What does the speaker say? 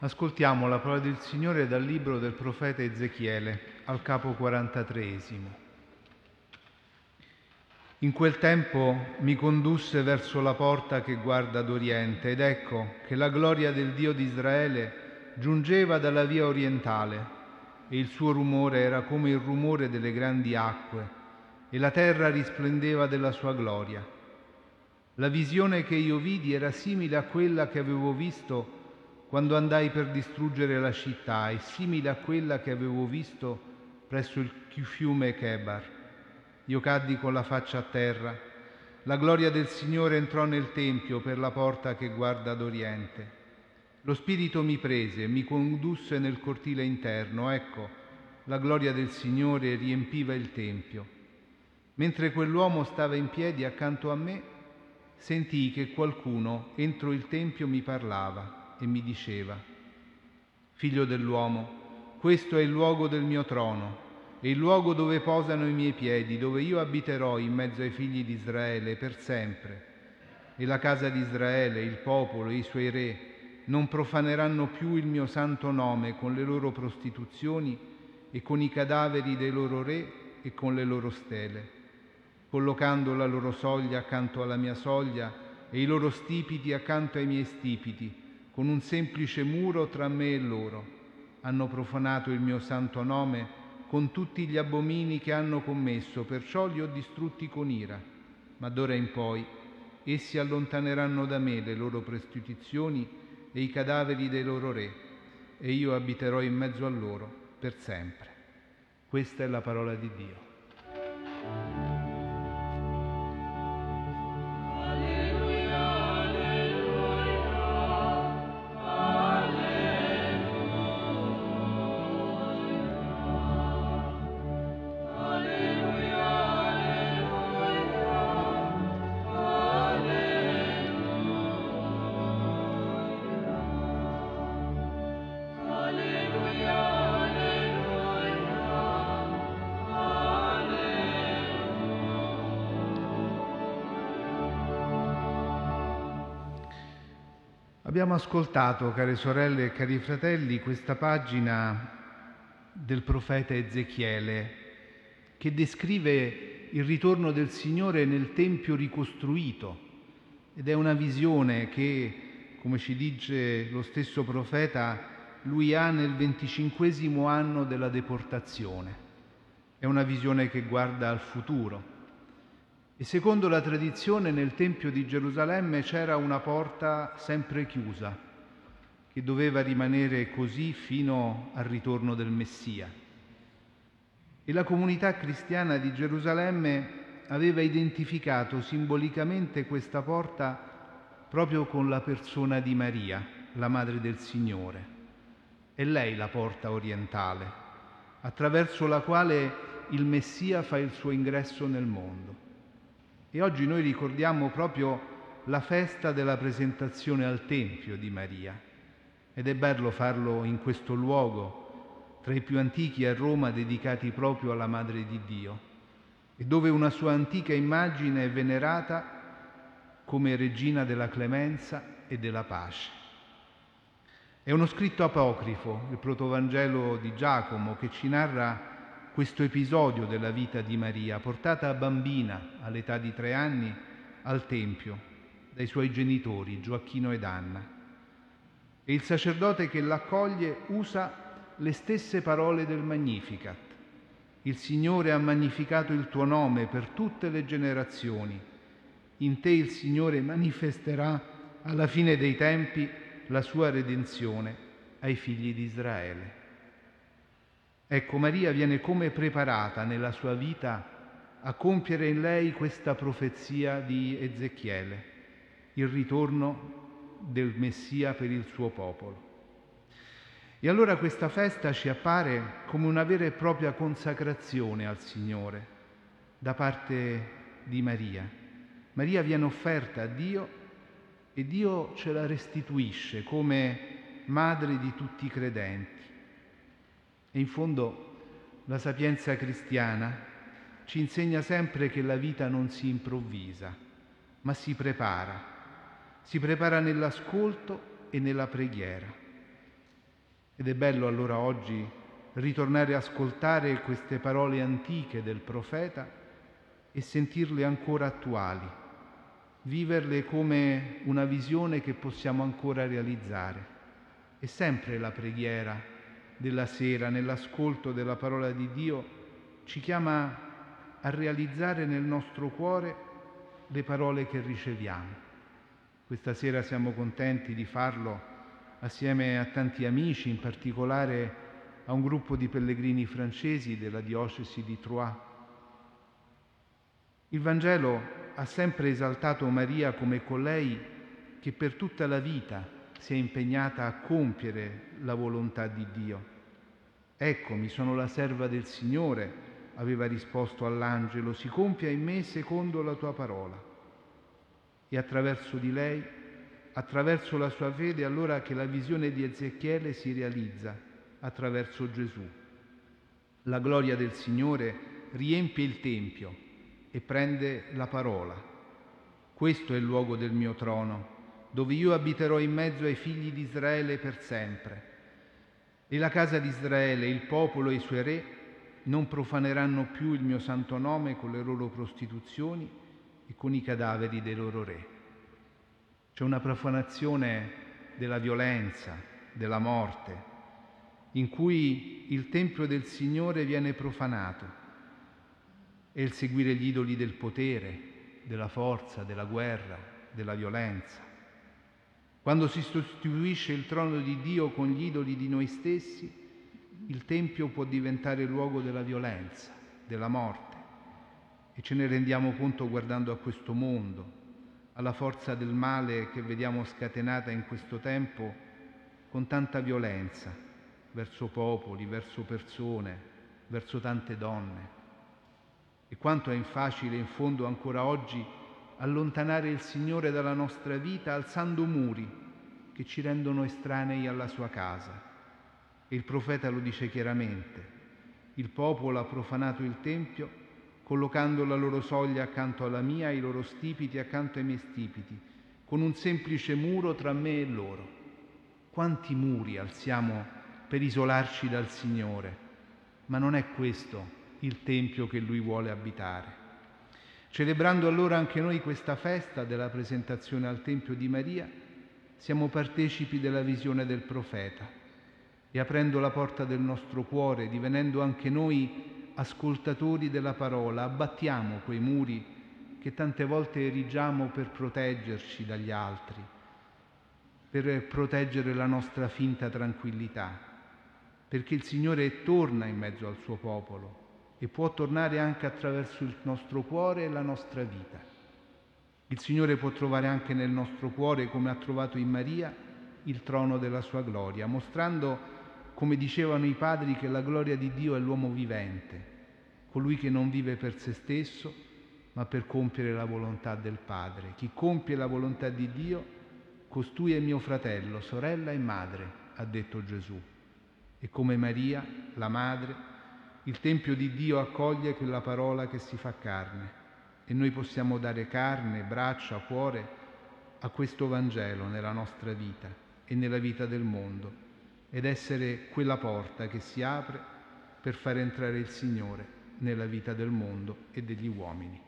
Ascoltiamo la parola del Signore dal libro del profeta Ezechiele, al capo 43. In quel tempo mi condusse verso la porta che guarda ad oriente ed ecco che la gloria del Dio di Israele giungeva dalla via orientale e il suo rumore era come il rumore delle grandi acque e la terra risplendeva della sua gloria. La visione che io vidi era simile a quella che avevo visto quando andai per distruggere la città è simile a quella che avevo visto presso il fiume Chebar. Io caddi con la faccia a terra. La gloria del Signore entrò nel Tempio per la porta che guarda ad oriente. Lo Spirito mi prese, mi condusse nel cortile interno. Ecco, la gloria del Signore riempiva il Tempio. Mentre quell'uomo stava in piedi accanto a me, sentii che qualcuno entro il Tempio mi parlava e mi diceva, Figlio dell'uomo, questo è il luogo del mio trono, e il luogo dove posano i miei piedi, dove io abiterò in mezzo ai figli di Israele per sempre. E la casa di Israele, il popolo e i suoi re non profaneranno più il mio santo nome con le loro prostituzioni e con i cadaveri dei loro re e con le loro stele, collocando la loro soglia accanto alla mia soglia e i loro stipiti accanto ai miei stipiti, con un semplice muro tra me e loro. Hanno profanato il mio santo nome con tutti gli abomini che hanno commesso, perciò li ho distrutti con ira. Ma d'ora in poi essi allontaneranno da me le loro prostituzioni e i cadaveri dei loro re, e io abiterò in mezzo a loro per sempre. Questa è la parola di Dio. Abbiamo ascoltato, care sorelle e cari fratelli, questa pagina del profeta Ezechiele che descrive il ritorno del Signore nel Tempio ricostruito ed è una visione che, come ci dice lo stesso profeta, lui ha nel venticinquesimo anno della deportazione. È una visione che guarda al futuro e secondo la tradizione nel Tempio di Gerusalemme c'era una porta sempre chiusa, che doveva rimanere così fino al ritorno del Messia. E la comunità cristiana di Gerusalemme aveva identificato simbolicamente questa porta proprio con la persona di Maria, la Madre del Signore. È lei la porta orientale, attraverso la quale il Messia fa il suo ingresso nel mondo. E oggi noi ricordiamo proprio la festa della presentazione al Tempio di Maria. Ed è bello farlo in questo luogo, tra i più antichi a Roma dedicati proprio alla Madre di Dio, e dove una sua antica immagine è venerata come regina della clemenza e della pace. È uno scritto apocrifo, il protovangelo di Giacomo, che ci narra questo episodio della vita di Maria, portata bambina all'età di tre anni al Tempio dai suoi genitori Gioacchino ed Anna. E il sacerdote che l'accoglie usa le stesse parole del Magnificat. Il Signore ha magnificato il tuo nome per tutte le generazioni. In te il Signore manifesterà alla fine dei tempi la sua redenzione ai figli di Israele. Ecco, Maria viene come preparata nella sua vita a compiere in lei questa profezia di Ezechiele, il ritorno del Messia per il suo popolo. E allora questa festa ci appare come una vera e propria consacrazione al Signore da parte di Maria. Maria viene offerta a Dio e Dio ce la restituisce come madre di tutti i credenti. E in fondo la sapienza cristiana ci insegna sempre che la vita non si improvvisa, ma si prepara. Si prepara nell'ascolto e nella preghiera. Ed è bello allora oggi ritornare a ascoltare queste parole antiche del profeta e sentirle ancora attuali, viverle come una visione che possiamo ancora realizzare. È sempre la preghiera della sera, nell'ascolto della parola di Dio, ci chiama a realizzare nel nostro cuore le parole che riceviamo. Questa sera siamo contenti di farlo assieme a tanti amici, in particolare a un gruppo di pellegrini francesi della diocesi di Troyes. Il Vangelo ha sempre esaltato Maria come colei che per tutta la vita si è impegnata a compiere la volontà di Dio. Eccomi, sono la serva del Signore, aveva risposto all'angelo, si compia in me secondo la tua parola. E attraverso di lei, attraverso la sua fede, allora che la visione di Ezechiele si realizza attraverso Gesù. La gloria del Signore riempie il Tempio e prende la parola. Questo è il luogo del mio trono, dove io abiterò in mezzo ai figli di Israele per sempre. E la casa di Israele, il popolo e i suoi re non profaneranno più il mio santo nome con le loro prostituzioni e con i cadaveri dei loro re. C'è una profanazione della violenza, della morte, in cui il Tempio del Signore viene profanato e il seguire gli idoli del potere, della forza, della guerra, della violenza. Quando si sostituisce il trono di Dio con gli idoli di noi stessi, il Tempio può diventare luogo della violenza, della morte. E ce ne rendiamo conto guardando a questo mondo, alla forza del male che vediamo scatenata in questo tempo con tanta violenza verso popoli, verso persone, verso tante donne. E quanto è facile in fondo ancora oggi allontanare il Signore dalla nostra vita alzando muri che ci rendono estranei alla sua casa. E il profeta lo dice chiaramente. Il popolo ha profanato il Tempio collocando la loro soglia accanto alla mia, i loro stipiti accanto ai miei stipiti, con un semplice muro tra me e loro. Quanti muri alziamo per isolarci dal Signore, ma non è questo il Tempio che Lui vuole abitare. Celebrando allora anche noi questa festa della presentazione al Tempio di Maria, siamo partecipi della visione del profeta e aprendo la porta del nostro cuore, divenendo anche noi ascoltatori della parola, abbattiamo quei muri che tante volte erigiamo per proteggerci dagli altri, per proteggere la nostra finta tranquillità, perché il Signore torna in mezzo al suo popolo e può tornare anche attraverso il nostro cuore e la nostra vita. Il Signore può trovare anche nel nostro cuore, come ha trovato in Maria, il trono della sua gloria, mostrando come dicevano i padri che la gloria di Dio è l'uomo vivente, colui che non vive per se stesso, ma per compiere la volontà del Padre. Chi compie la volontà di Dio, costui è mio fratello, sorella e madre, ha detto Gesù. E come Maria, la madre, il Tempio di Dio accoglie quella parola che si fa carne e noi possiamo dare carne, braccia, cuore a questo Vangelo nella nostra vita e nella vita del mondo ed essere quella porta che si apre per far entrare il Signore nella vita del mondo e degli uomini.